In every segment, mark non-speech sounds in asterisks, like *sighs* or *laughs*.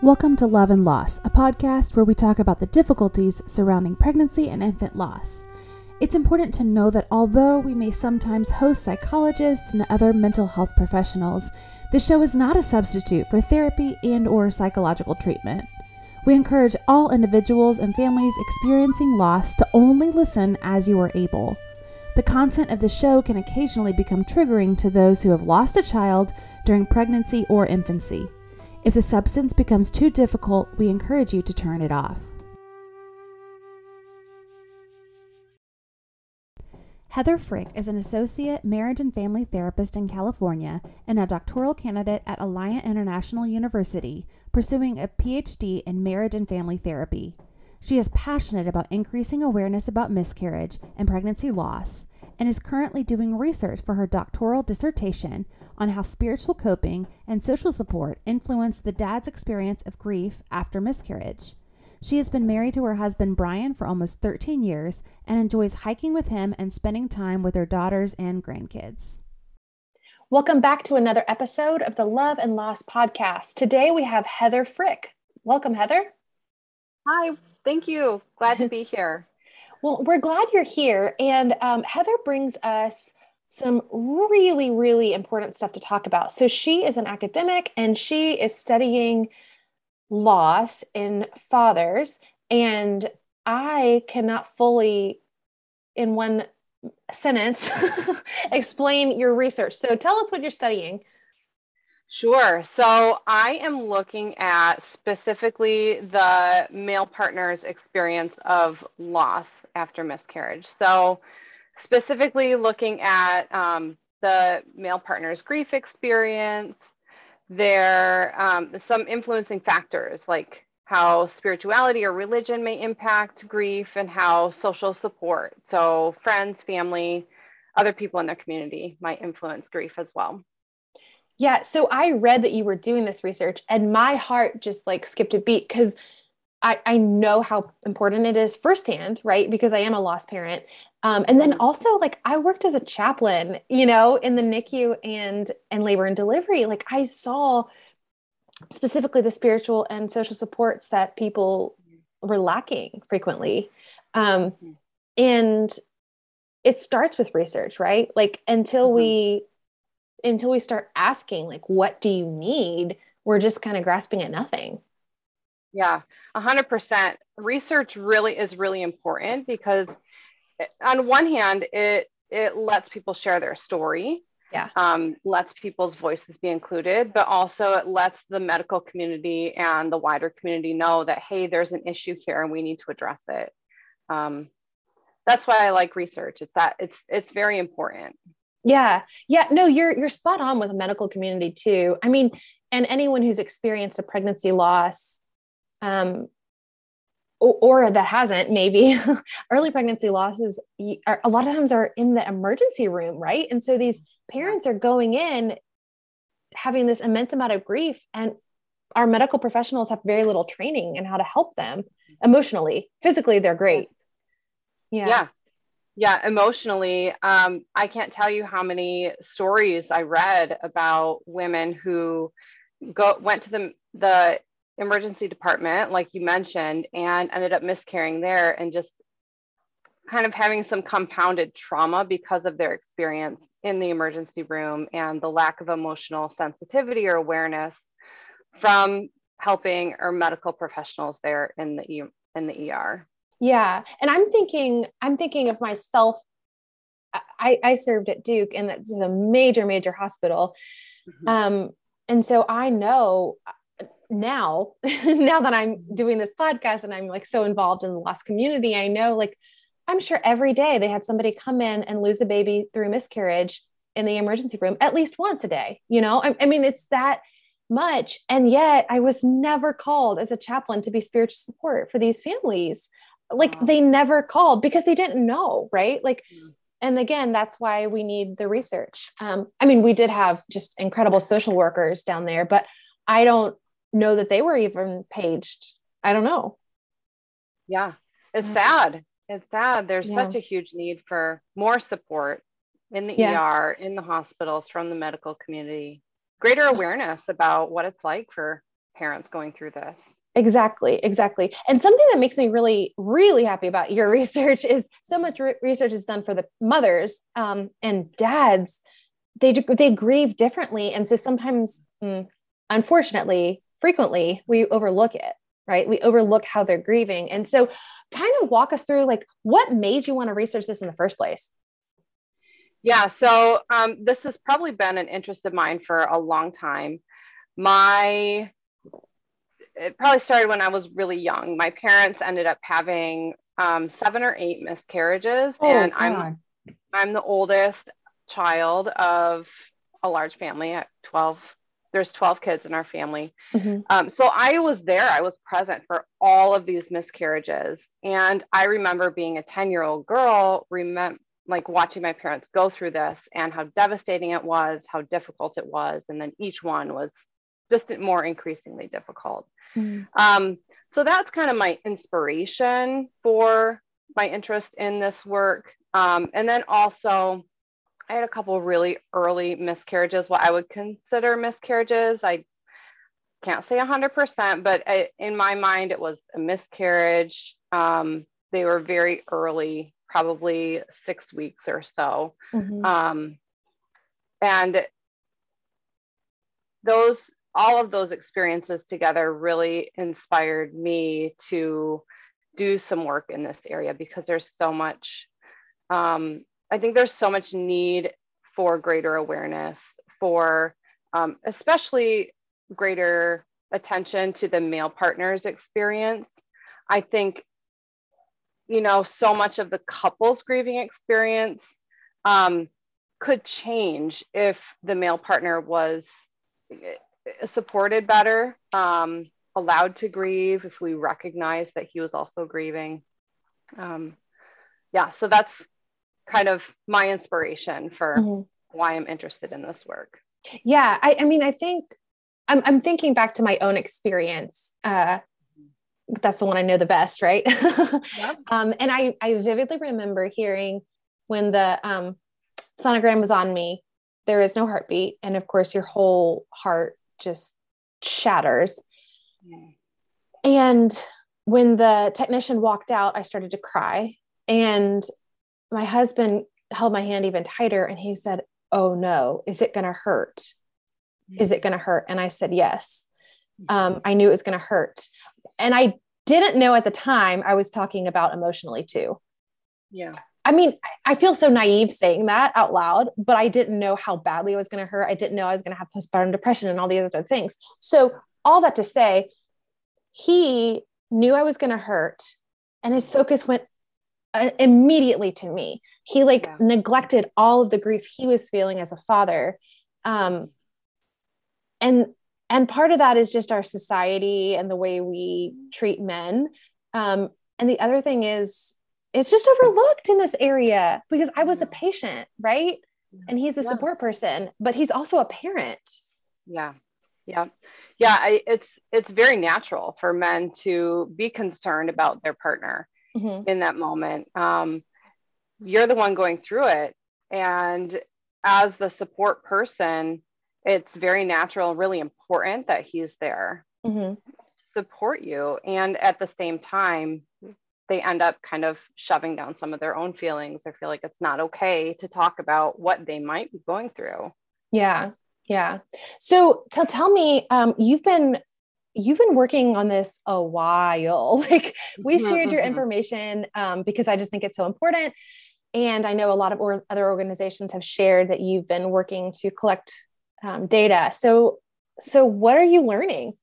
Welcome to Love and Loss, a podcast where we talk about the difficulties surrounding pregnancy and infant loss. It's important to know that although we may sometimes host psychologists and other mental health professionals, this show is not a substitute for therapy and or psychological treatment. We encourage all individuals and families experiencing loss to only listen as you are able. The content of the show can occasionally become triggering to those who have lost a child during pregnancy or infancy. If the substance becomes too difficult, we encourage you to turn it off. Heather Frick is an associate marriage and family therapist in California and a doctoral candidate at Alliant International University, pursuing a PhD in marriage and family therapy. She is passionate about increasing awareness about miscarriage and pregnancy loss and is currently doing research for her doctoral dissertation on how spiritual coping and social support influence the dad's experience of grief after miscarriage. She has been married to her husband Brian for almost 13 years and enjoys hiking with him and spending time with her daughters and grandkids. Welcome back to another episode of the Love and Loss podcast. Today we have Heather Frick. Welcome, Heather. Hi, thank you. Glad to be *laughs* here. Well, we're glad you're here. And um, Heather brings us some really, really important stuff to talk about. So, she is an academic and she is studying loss in fathers. And I cannot fully, in one sentence, *laughs* explain your research. So, tell us what you're studying. Sure. So I am looking at specifically the male partner's experience of loss after miscarriage. So, specifically looking at um, the male partner's grief experience, there um, some influencing factors like how spirituality or religion may impact grief and how social support, so friends, family, other people in their community might influence grief as well. Yeah. So I read that you were doing this research and my heart just like skipped a beat because I, I know how important it is firsthand, right? Because I am a lost parent. Um, and then also like I worked as a chaplain, you know, in the NICU and and labor and delivery. Like I saw specifically the spiritual and social supports that people were lacking frequently. Um, mm-hmm. and it starts with research, right? Like until mm-hmm. we until we start asking like what do you need? We're just kind of grasping at nothing. Yeah 100% research really is really important because on one hand it it lets people share their story yeah. um, lets people's voices be included but also it lets the medical community and the wider community know that hey there's an issue here and we need to address it. Um, that's why i like research. It's that it's it's very important yeah. Yeah. No, you're you're spot on with the medical community too. I mean, and anyone who's experienced a pregnancy loss, um, or, or that hasn't, maybe *laughs* early pregnancy losses are, a lot of times are in the emergency room, right? And so these parents are going in having this immense amount of grief and our medical professionals have very little training in how to help them emotionally physically they're great yeah yeah yeah emotionally um, i can't tell you how many stories i read about women who go went to the the emergency department like you mentioned and ended up miscarrying there and just kind of having some compounded trauma because of their experience in the emergency room and the lack of emotional sensitivity or awareness from helping or medical professionals there in the in the ER. Yeah. And I'm thinking, I'm thinking of myself. I, I served at Duke and that's a major, major hospital. Mm-hmm. Um, and so I know uh, now, *laughs* now that I'm doing this podcast and I'm like so involved in the lost community, I know like I'm sure every day they had somebody come in and lose a baby through miscarriage in the emergency room at least once a day. You know, I, I mean, it's that much. And yet I was never called as a chaplain to be spiritual support for these families like they never called because they didn't know right? Like mm. and again that's why we need the research. Um, i mean we did have just incredible social workers down there but i don't know that they were even paged. I don't know. Yeah. It's sad. It's sad. There's yeah. such a huge need for more support in the yeah. er in the hospitals from the medical community. Greater awareness about what it's like for parents going through this. Exactly, exactly. And something that makes me really, really happy about your *laughs* research is so much re- research is done for the mothers um, and dads. They they grieve differently, and so sometimes, mm, unfortunately, frequently we overlook it. Right, we overlook how they're grieving, and so kind of walk us through like what made you want to research this in the first place. Yeah, so um, this has probably been an interest of mine for a long time. My it probably started when I was really young. My parents ended up having um, seven or eight miscarriages, oh, and I'm I'm the oldest child of a large family at 12 there's 12 kids in our family. Mm-hmm. um, so i was there. I was present for all of these miscarriages. And i remember being a 10 year old girl remember like watching my parents go through this and how devastating it was how difficult it was. And then each one was just more increasingly difficult Mm. Um, so that's kind of my inspiration for my interest in this work. Um, and then also, I had a couple really early miscarriages, what I would consider miscarriages. I can't say 100%, but I, in my mind, it was a miscarriage. Um, they were very early, probably six weeks or so. Mm-hmm. Um, and those all of those experiences together really inspired me to do some work in this area because there's so much um, i think there's so much need for greater awareness for um, especially greater attention to the male partner's experience. I think you know so much of the couple's grieving experience um, could change if the male partner was supported better, um, allowed to grieve if we recognize that he was also grieving. Um, yeah, so that's kind of my inspiration for mm-hmm. why I'm interested in this work. Yeah, I, I mean, I think I'm, I'm thinking back to my own experience. Uh, that's the one I know the best, right? *laughs* Yep. um, and I, I vividly remember hearing when the um, sonogram was on me, there is no heartbeat. And of course, your whole heart just shatters. And when the technician walked out, I started to cry. And my husband held my hand even tighter and he said, Oh no, is it going to hurt? Is it going to hurt? And I said, Yes. Um, I knew it was going to hurt. And I didn't know at the time I was talking about emotionally too. Yeah. I mean, I feel so naive saying that out loud, but I didn't know how badly it was going to hurt. I didn't know I was going to have postpartum depression and all these other things. So, all that to say, he knew I was going to hurt, and his focus went uh, immediately to me. He like yeah. neglected all of the grief he was feeling as a father. Um, and and part of that is just our society and the way we treat men. Um, and the other thing is it's just overlooked in this area because I was the patient, right? And he's the yeah. support person, but he's also a parent. Yeah. Yeah. Yeah, I, it's it's very natural for men to be concerned about their partner mm-hmm. in that moment. Um, you're the one going through it, and as the support person, it's very natural, really important that he's there mm-hmm. to support you, and at the same time, they end up kind of shoving down some of their own feelings or feel like it's not okay to talk about what they might be going through. Yeah. Yeah. So tell tell me, um, you've been you've been working on this a while. *laughs* Like we mm-hmm, shared your mm-hmm. information um, because I just think it's so important. And I know a lot of or- other organizations have shared that you've been working to collect um, data. So, so what are you learning?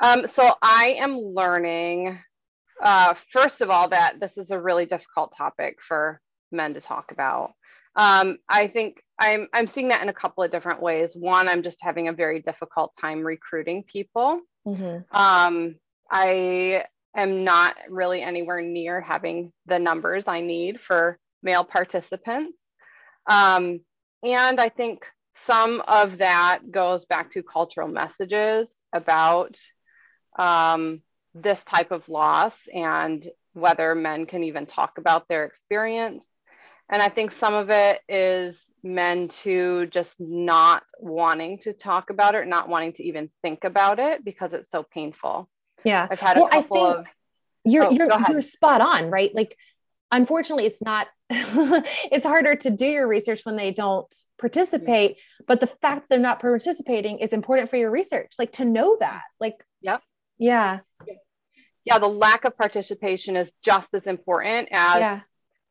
Um, so I am learning uh, first of all, that this is a really difficult topic for men to talk about. Um, I think I'm I'm seeing that in a couple of different ways. One, I'm just having a very difficult time recruiting people. Mm-hmm. Um, I am not really anywhere near having the numbers I need for male participants. Um, and I think some of that goes back to cultural messages about um, this type of loss and whether men can even talk about their experience. And I think some of it is men to just not wanting to talk about it, not wanting to even think about it because it's so painful. Yeah. I've had a well, couple of you're oh, you're you're spot on, right? Like unfortunately it's not *laughs* it's harder to do your research when they don't participate, mm-hmm. but the fact they're not participating is important for your research. Like to know that. Like Yep. Yeah. Yeah, the lack of participation is just as important as yeah.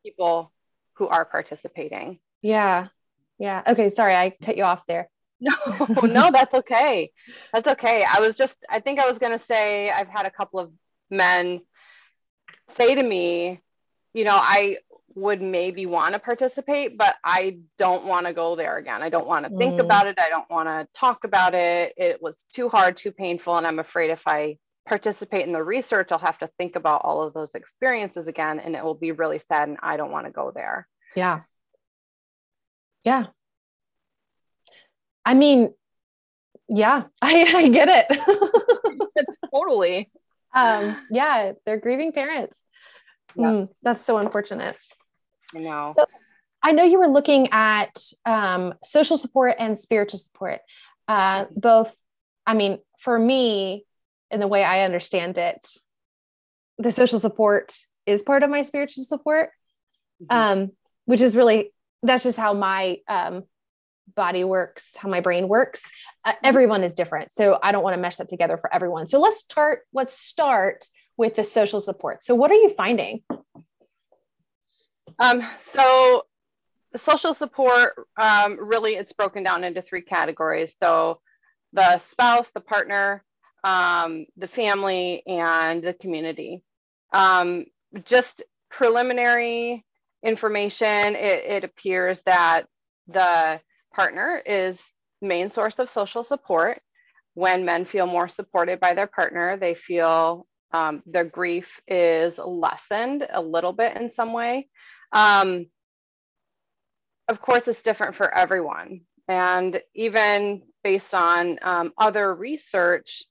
people who are participating. Yeah. Yeah. Okay. Sorry, I cut you off there. *laughs* No, no, that's okay. That's okay. I was just, I think I was going to say, I've had a couple of men say to me, you know, I would maybe want to participate, but I don't want to go there again. I don't want to think mm. about it. I don't want to talk about it. It was too hard, too painful. And I'm afraid if I participate in the research, I'll have to think about all of those experiences again and it will be really sad. And I don't want to go there. Yeah. Yeah. I mean, yeah, *laughs* I, I get it. *laughs* totally. Um, yeah, they're grieving parents. Yeah. Mm, that's so unfortunate. I know. So, I know you were looking at um, social support and spiritual support. Uh, both, I mean, for me, in the way I understand it, the social support is part of my spiritual support, mm-hmm. um, which is really that's just how my um, body works, how my brain works. Uh, mm-hmm. everyone is different, so I don't want to mesh that together for everyone. So let's start. Let's start with the social support. So what are you finding? Um, so social support um, really it's broken down into three categories. So the spouse, the partner, um, the family, and the community. Um, just preliminary information, it, it appears that the partner is main source of social support. When men feel more supported by their partner, they feel um, their grief is lessened a little bit in some way. Um, of course, it's different for everyone. And even based on um, other research,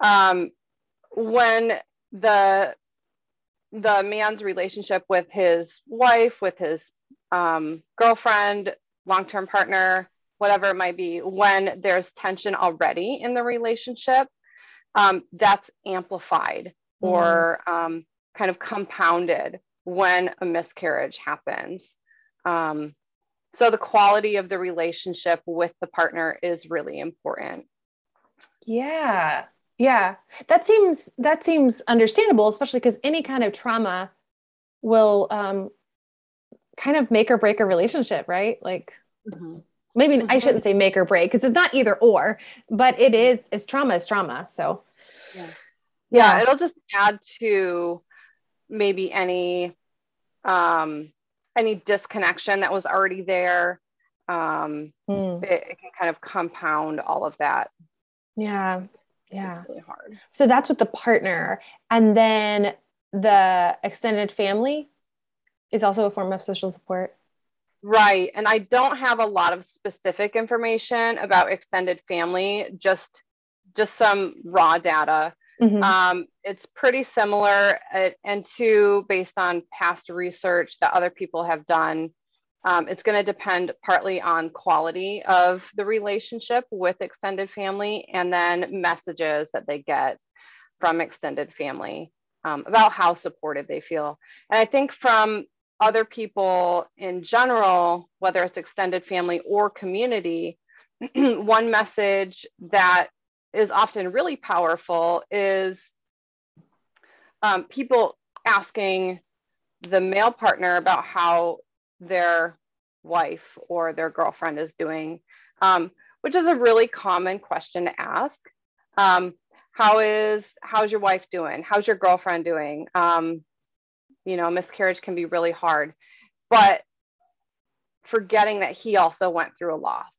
um, when the the man's relationship with his wife, with his um, girlfriend, long term partner, whatever it might be, when there's tension already in the relationship, um, that's amplified mm-hmm. or um, kind of compounded when a miscarriage happens. Um, so the quality of the relationship with the partner is really important. Yeah. Yeah. That seems that seems understandable, especially because any kind of trauma will um, kind of make or break a relationship, right? Like mm-hmm. maybe mm-hmm. I shouldn't say make or break because it's not either or, but it is is trauma is trauma. So yeah. yeah, it'll just add to maybe any um any disconnection that was already there. Um mm. it, it can kind of compound all of that. Yeah. Yeah. It's really hard. So that's with the partner. And then the extended family is also a form of social support. Right. And I don't have a lot of specific information about extended family, just just some raw data. Mm-hmm. Um, it's pretty similar, uh, and two, based on past research that other people have done, um, it's going to depend partly on quality of the relationship with extended family and then messages that they get from extended family um, about how supported they feel. And I think from other people in general, whether it's extended family or community, *clears throat* one message that is often really powerful is um, people asking the male partner about how their wife or their girlfriend is doing, um, which is a really common question to ask. Um, how is how's your wife doing? How's your girlfriend doing? Um, you know, miscarriage can be really hard, but forgetting that he also went through a loss.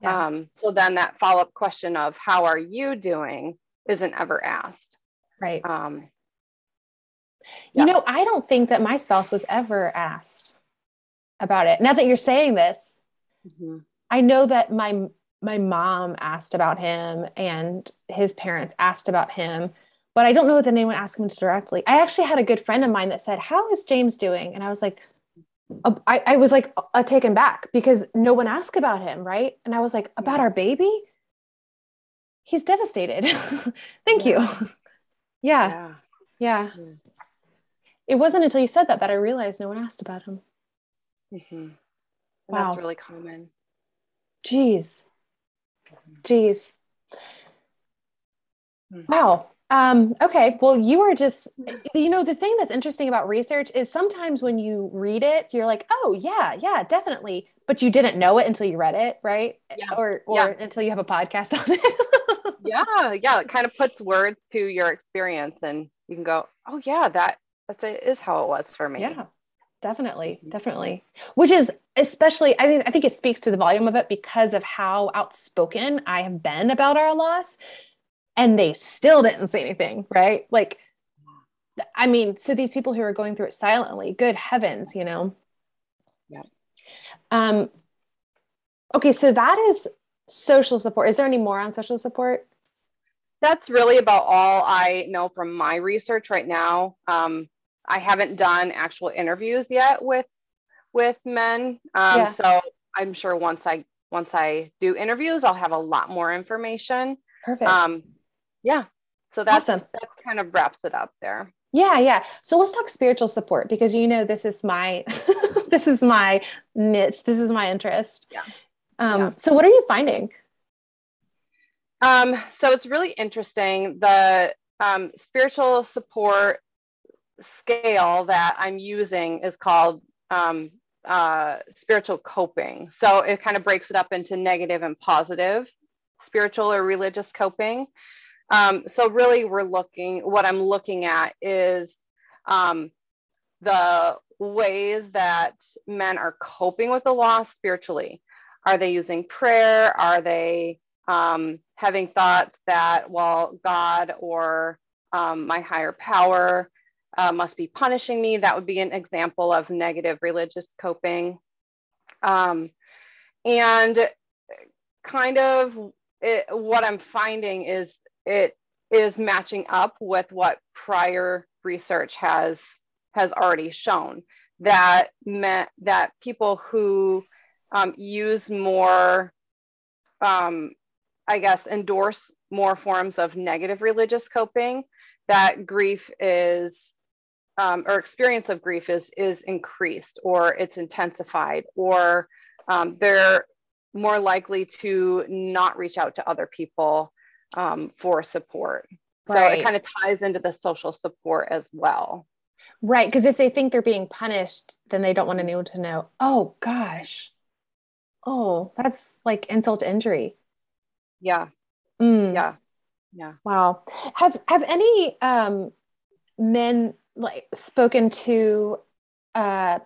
Yeah. Um, so then that follow up question of how are you doing isn't ever asked. Right. Um, yeah. You know, I don't think that my spouse was ever asked about it. Now that you're saying this, mm-hmm. I know that my my mom asked about him and his parents asked about him, but I don't know that anyone asked him directly. I actually had a good friend of mine that said, "How is James doing?" And I was like, uh, I, I was like uh, taken back because no one asked about him, right? And I was like, about our baby? He's devastated. *laughs* Thank yeah. you. yeah. yeah. Yeah. It wasn't until you said that that I realized no one asked about him. Mm-hmm. Wow. That's really common. Jeez. Jeez. Mm-hmm. Wow. Um, okay. Well, you are just, you know, the thing that's interesting about research is sometimes when you read it, you're like, oh, yeah, yeah, definitely. But you didn't know it until you read it, right? Yeah. Or, or yeah. until you have a podcast on it. *laughs* yeah. Yeah. It kind of puts words to your experience and you can go, oh, yeah, that, that's it is how it was for me. Yeah definitely definitely. Which is especially i mean i think it speaks to the volume of it because of how outspoken i have been about our loss and they still didn't say anything right? Like i mean so these people who are going through it silently good heavens you know? Yeah. Um okay so that is social support. Is there any more on social support? That's really about all i know from my research right now. Um, I haven't done actual interviews yet with with men. Um, yeah. So I'm sure once I once I do interviews, I'll have a lot more information. Perfect. Um, yeah. So that's awesome. that kind of wraps it up there. Yeah, yeah. So let's talk spiritual support because you know this is my *laughs* this is my niche. This is my interest. Yeah. Um, yeah. So what are you finding? Um, so it's really interesting. The um, spiritual support scale that I'm using is called um, uh, spiritual coping. So it kind of breaks it up into negative and positive spiritual or religious coping. Um, so really, we're looking. What I'm looking at is um, the ways that men are coping with the loss spiritually. Are they using prayer? Are they um, having thoughts that, well, God or um, my higher power uh, must be punishing me. That would be an example of negative religious coping. Um, and kind of it, what I'm finding is it is matching up with what prior research has has already shown that that people who um, use more, um, I guess, endorse more forms of negative religious coping, that grief is um, or experience of grief is is increased or it's intensified or um, they're more likely to not reach out to other people um, for support. Right. so it kind of ties into the social support as well. Right because if they think they're being punished then they don't want anyone to know oh gosh. Oh that's like insult to injury. Yeah. Mm. yeah. Yeah. Wow. Have have any um men like spoken to uh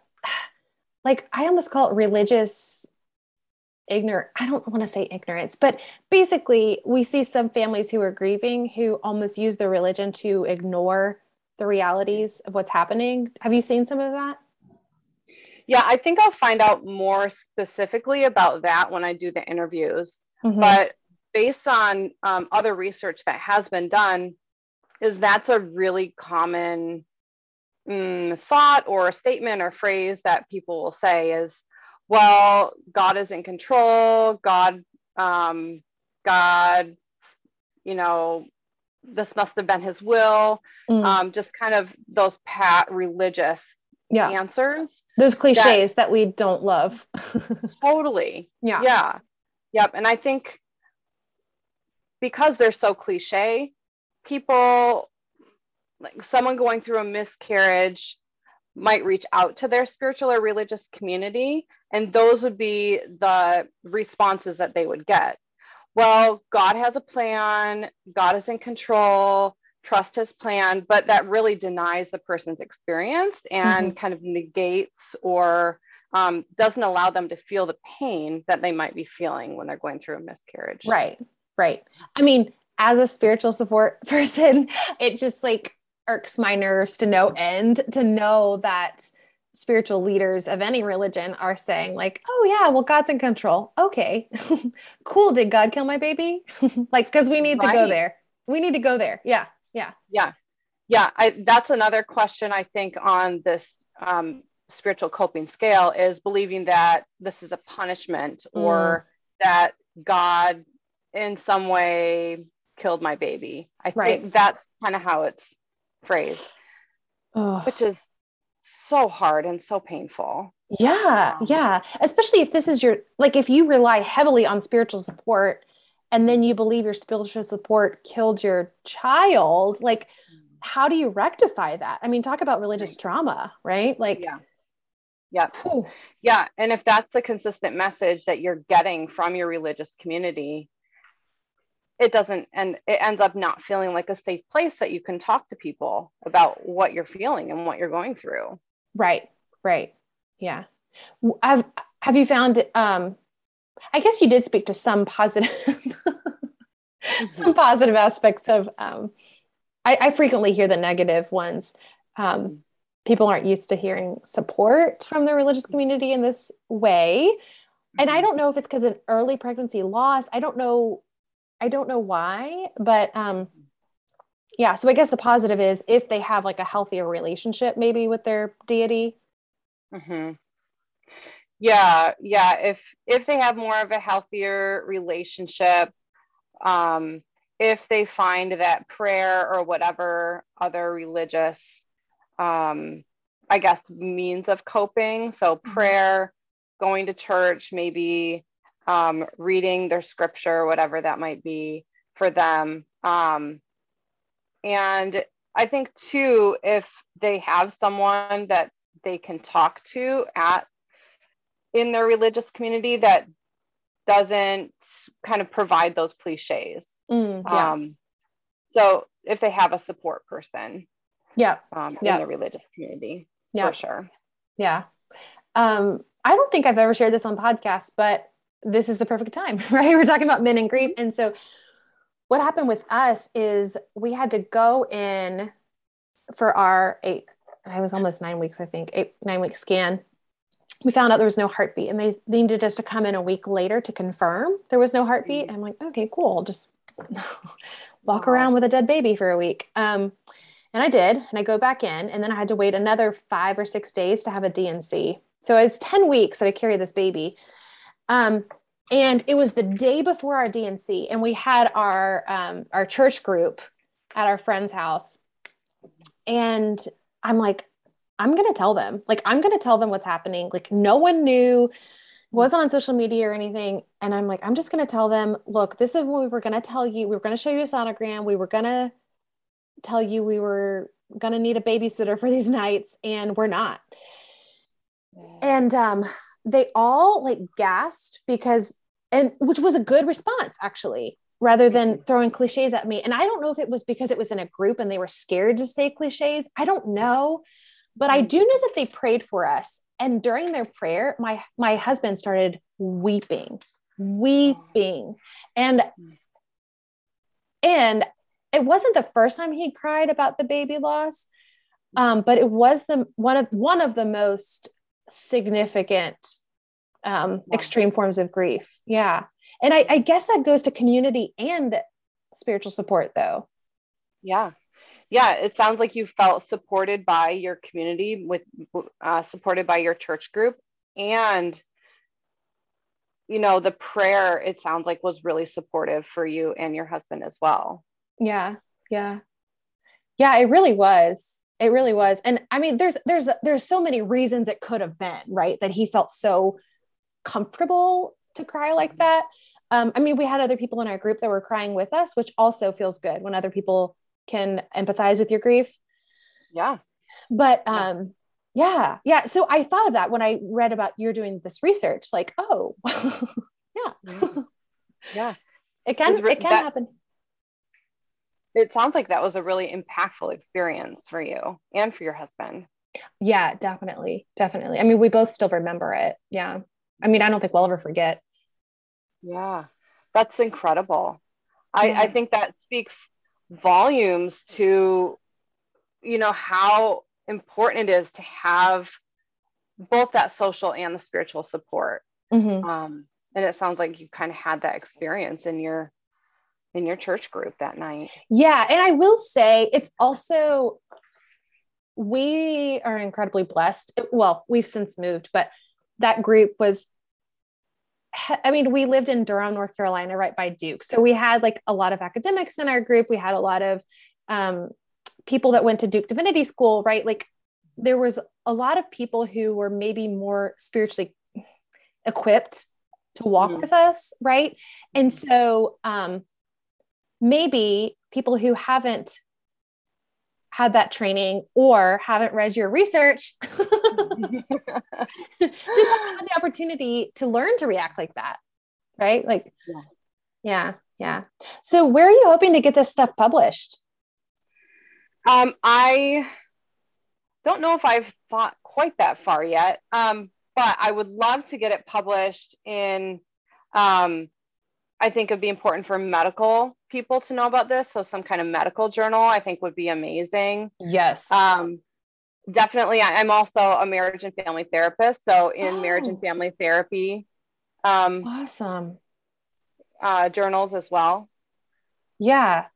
like I almost call it religious ignorant I don't want to say ignorance but basically we see some families who are grieving who almost use their religion to ignore the realities of what's happening. Have you seen some of that? Yeah I think I'll find out more specifically about that when I do the interviews. Mm-hmm. but based on um, other research that has been done is that's a really common mm, thought or a statement or phrase that people will say is, well, God is in control. God, um, God, you know, this must have been his will. Mm. Um, just kind of those pat religious yeah. answers. Those cliches that, that we don't love. *laughs* totally. Yeah. Yeah. Yep. And I think because they're so cliche, people like someone going through a miscarriage might reach out to their spiritual or religious community and those would be the responses that they would get. Well god has a plan. God is in control. Trust his plan. But that really denies the person's experience and mm-hmm. kind of negates or um, doesn't allow them to feel the pain that they might be feeling when they're going through a miscarriage. Right. Right. I mean as a spiritual support *laughs* person it just like irks my nerves to no end to know that spiritual leaders of any religion are saying like oh yeah well god's in control. Okay. *laughs* Cool. Did god kill my baby? *laughs* Like because we need right. to go there. We need to go there. Yeah. Yeah. Yeah. Yeah. I, that's another question i think on this um, spiritual coping scale is believing that this is a punishment mm. or that God in some way killed my baby. I right. think that's kind of how it's phrased, oh. which is so hard and so painful. Yeah, um, yeah. Especially if this is your like if you rely heavily on spiritual support and then you believe your spiritual support killed your child, like mm. how do you rectify that? I mean, talk about religious trauma, right? Like yeah. Yeah. Whew. Yeah. And if that's the consistent message that you're getting from your religious community, it doesn't, and it ends up not feeling like a safe place that you can talk to people about what you're feeling and what you're going through. Right. Right. Yeah. I've, have you found, um, I guess you did speak to some positive, *laughs* mm-hmm. some positive aspects of, um, I, I frequently hear the negative ones. Um, mm-hmm people aren't used to hearing support from the religious community in this way and i mm-hmm. don't know if it's because of early pregnancy loss i don't know i don't know why but um yeah so i guess the positive is if they have like a healthier relationship maybe with their deity mm-hmm. yeah yeah if if they have more of a healthier relationship um if they find that prayer or whatever other religious um, I guess, means of coping. So mm-hmm. prayer, going to church, maybe um, reading their scripture, whatever that might be for them. Um, and I think too, if they have someone that they can talk to at in their religious community that doesn't kind of provide those cliches. Mm, yeah. um, so if they have a support person, yeah um, yeah. in the religious community yeah. for sure yeah um, i don't think i've ever shared this on podcast but this is the perfect time *laughs* right we're talking about men and grief and so what happened with us is we had to go in for our eight i was almost nine weeks i think eight nine week scan we found out there was no heartbeat and they, they needed us to come in a week later to confirm there was no heartbeat mm. i'm like okay cool just *laughs* walk wow. around with a dead baby for a week um, and I did, and I go back in, and then I had to wait another five or six days to have a D&C. So it was 10 weeks that I carried this baby. Um, and it was the day before our D&C, and we had our um, our church group at our friend's house. And I'm like, I'm gonna tell them, like, I'm gonna tell them what's happening. Like, no one knew, wasn't on social media or anything. And I'm like, I'm just gonna tell them, look, this is what we were gonna tell you. We were gonna show you a sonogram. We were gonna tell you we were going to need a babysitter for these *laughs* nights and we're not. And um, they all like gasped because, and which was a good response actually, rather than throwing cliches at me. And I don't know if it was because it was in a group and they were scared to say cliches. I don't know. But I mm-hmm. do know that they prayed for us. And during their prayer, my my husband started weeping, weeping. And and it wasn't the first time he cried about the baby loss, um, but it was the one of one of the most significant um, extreme forms of grief. Yeah, and I, I guess that goes to community and spiritual support, though. Yeah, yeah. It sounds like you felt supported by your community, with uh, supported by your church group, and you know the prayer. It sounds like was really supportive for you and your husband as well. Yeah. Yeah. Yeah, it really was. It really was. And I mean, there's there's there's so many reasons it could have been, right? That he felt so comfortable to cry like mm-hmm. that. Um, I mean, we had other people in our group that were crying with us, which also feels good when other people can empathize with your grief. Yeah. But um, yeah, yeah. So I thought of that when I read about you're doing this research, like, oh, *laughs* yeah. yeah. *laughs* yeah. It can it can that, happen it sounds like that was a really impactful experience for you and for your husband. Yeah, definitely. Definitely. I mean, we both still remember it. Yeah. I mean, I don't think we'll ever forget. Yeah. That's incredible. I, yeah. I think that speaks volumes to, you know, how important it is to have both that social and the spiritual support. Mm-hmm. Um, and it sounds like you kind of had that experience in your in your church group that night. Yeah. And I will say it's also we are incredibly blessed. Well, we've since moved, but that group was I mean, we lived in Durham, North Carolina, right by Duke. So we had like a lot of academics in our group. We had a lot of um, people that went to Duke Divinity School, right? Like there was a lot of people who were maybe more spiritually equipped to walk mm-hmm. with us, right? And so um, maybe people who haven't had that training or haven't read your research *laughs* just haven't had the opportunity to learn to react like that right? Like yeah. yeah yeah. So where are you hoping to get this stuff published? Um i don't know if i've thought quite that far yet um but i would love to get it published in um I think it'd be important for medical people to know about this. So some kind of medical journal, I think would be amazing. Yes. Um, definitely. I'm also a marriage and family therapist. So in oh. marriage and family therapy, um, awesome. Uh, journals as well. Yeah.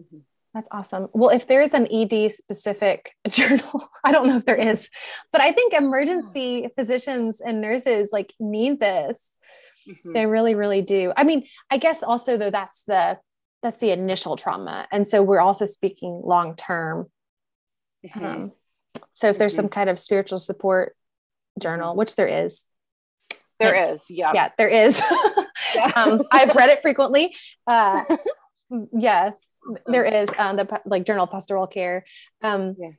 Mm-hmm. That's awesome. Well, if there's an ED specific *laughs* journal, *laughs* I don't know if there is, but I think emergency physicians and nurses like need this Mm-hmm. They really, really do. I mean, I guess also though that's the that's the initial trauma, and so we're also speaking long term. Mm-hmm. Um, so if there's mm-hmm. some kind of spiritual support journal, which there is, there and, is, yeah, yeah, there is. *laughs* um, I've read it frequently. Uh, *laughs* yeah, there is um, the like journal of pastoral care. Um, yeah.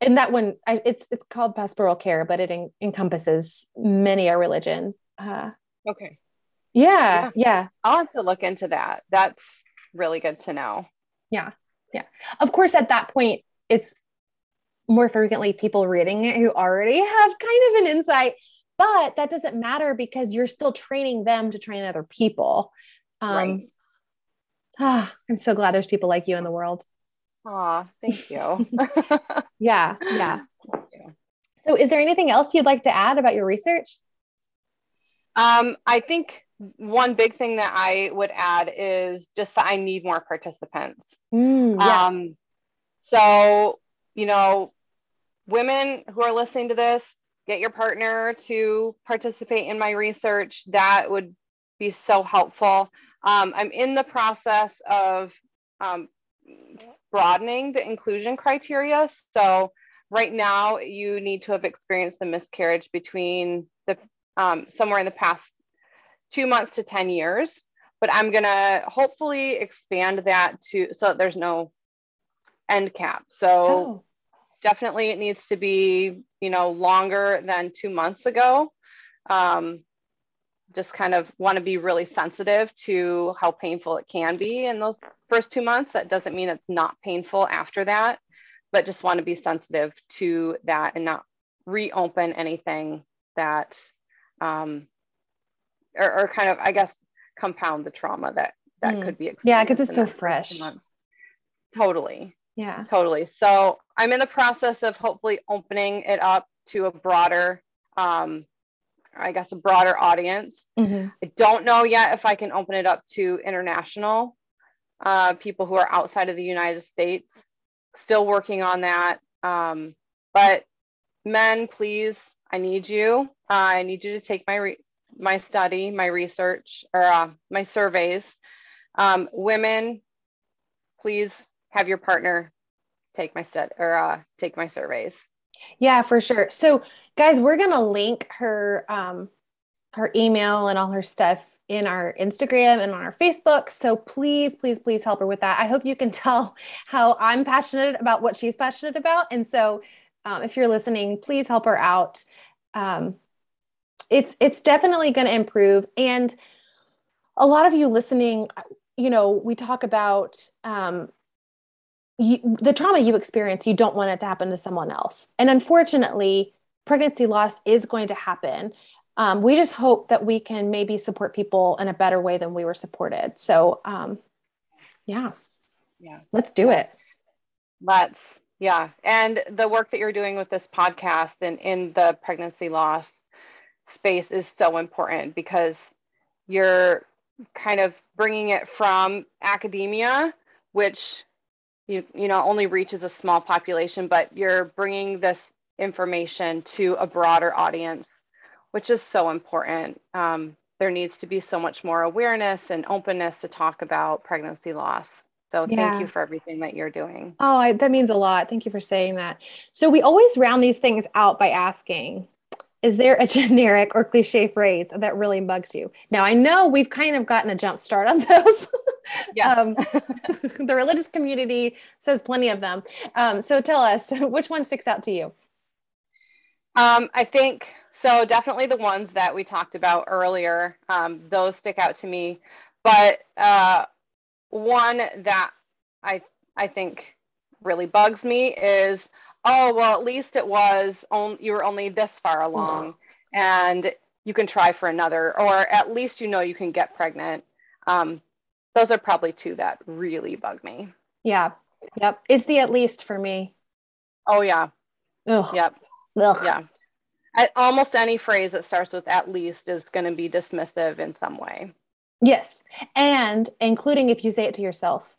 And that one, I, it's it's called pastoral care, but it en- encompasses many a religion uh, okay. Yeah, yeah, yeah. I'll have to look into that. That's really good to know. Yeah. Yeah. Of course, at that point, it's more frequently people reading it who already have kind of an insight, but that doesn't matter because you're still training them to train other people. Um, right. Ah, I'm so glad there's people like you in the world. Aw, thank you. *laughs* yeah, yeah. *laughs* So, is there anything else you'd like to add about your research? Um, I think one big thing that I would add is just that I need more participants. Mm, yeah. Um, so, you know, women who are listening to this, get your partner to participate in my research. That would be so helpful. Um, I'm in the process of um, broadening the inclusion criteria. So, right now, you need to have experienced the miscarriage between the um, somewhere in the past two months to 10 years. But I'm going to hopefully expand that to so that there's no end cap. So oh. definitely it needs to be, you know, longer than two months ago. Um, just kind of want to be really sensitive to how painful it can be in those first two months. That doesn't mean it's not painful after that, but just want to be sensitive to that and not reopen anything that um, or, or kind of, I guess, compound the trauma that that mm. could be yeah because it's so fresh. totally. Yeah. Totally. So i'm in the process of hopefully opening it up to a broader um i guess a broader audience. Mm-hmm. i don't know yet if i can open it up to international uh, people who are outside of the united states. Still working on that um, but men please I need you. Uh, I need you to take my re- my study, my research, or uh, my surveys. Um, women, please have your partner take my stud or uh, take my surveys. Yeah, for sure. So, guys, we're gonna link her um, her email and all her stuff in our Instagram and on our Facebook. So please, please, please help her with that. I hope you can *laughs* tell how I'm passionate about what she's passionate about. And so um, if you're listening, please help her out. Um, it's it's definitely going to improve. And a lot of you listening, you know, we talk about um, you, the trauma you experience. You don't want it to happen to someone else. And unfortunately, pregnancy loss is going to happen. Um, we just hope that we can maybe support people in a better way than we were supported. So, um, yeah, yeah, let's do it. Let's yeah. And the work that you're doing with this podcast and in the pregnancy loss space is so important because you're kind of bringing it from academia, which you, you know only reaches a small population but you're bringing this information to a broader audience which is so important um, there needs to be so much more awareness and openness to talk about pregnancy loss so yeah. thank you for everything that you're doing oh I, that means a lot thank you for saying that so we always round these things out by asking is there a *laughs* generic or cliche phrase that really bugs you? Now, I know we've kind of gotten a jump start on *laughs* those. Yeah. um, *laughs* the religious community says plenty of them. Um, so tell us, which one sticks out to you? Um, I think so. Definitely the ones that we talked about earlier. Um, those stick out to me. But uh, one that I I think really bugs me is oh well at least it was on you were only this far along and you can try for another or at least you know you can get pregnant. Um, those are probably two that really bug me. Yeah. Yep. It's the at least for me. Oh yeah. Ugh. yep. Ugh. yeah. At almost any phrase that starts with at least is going to be dismissive in some way yes and including if you say it to yourself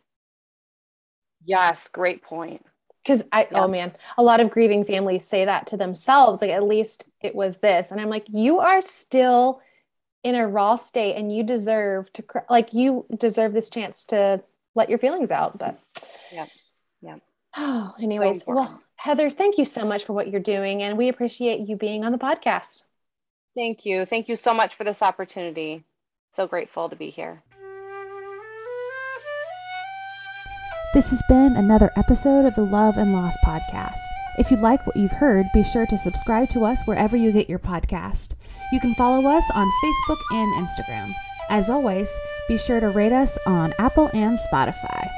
yes great point because I oh, yeah. oh man, a lot of grieving families say that to themselves. Like at least it was this, and I'm like, you are still in a raw state, and you deserve to cry. like you deserve this chance to let your feelings out. But yeah, yeah. Oh, *sighs* anyways, so well, Heather, thank you so much for what you're doing, and we appreciate you being on the podcast. Thank you. Thank you so much for this opportunity. So grateful to be here. This has been another episode of the Love and Loss podcast. If you like what you've heard, be sure to subscribe to us wherever you get your podcast. You can follow us on Facebook and Instagram. As always, be sure to rate us on Apple and Spotify.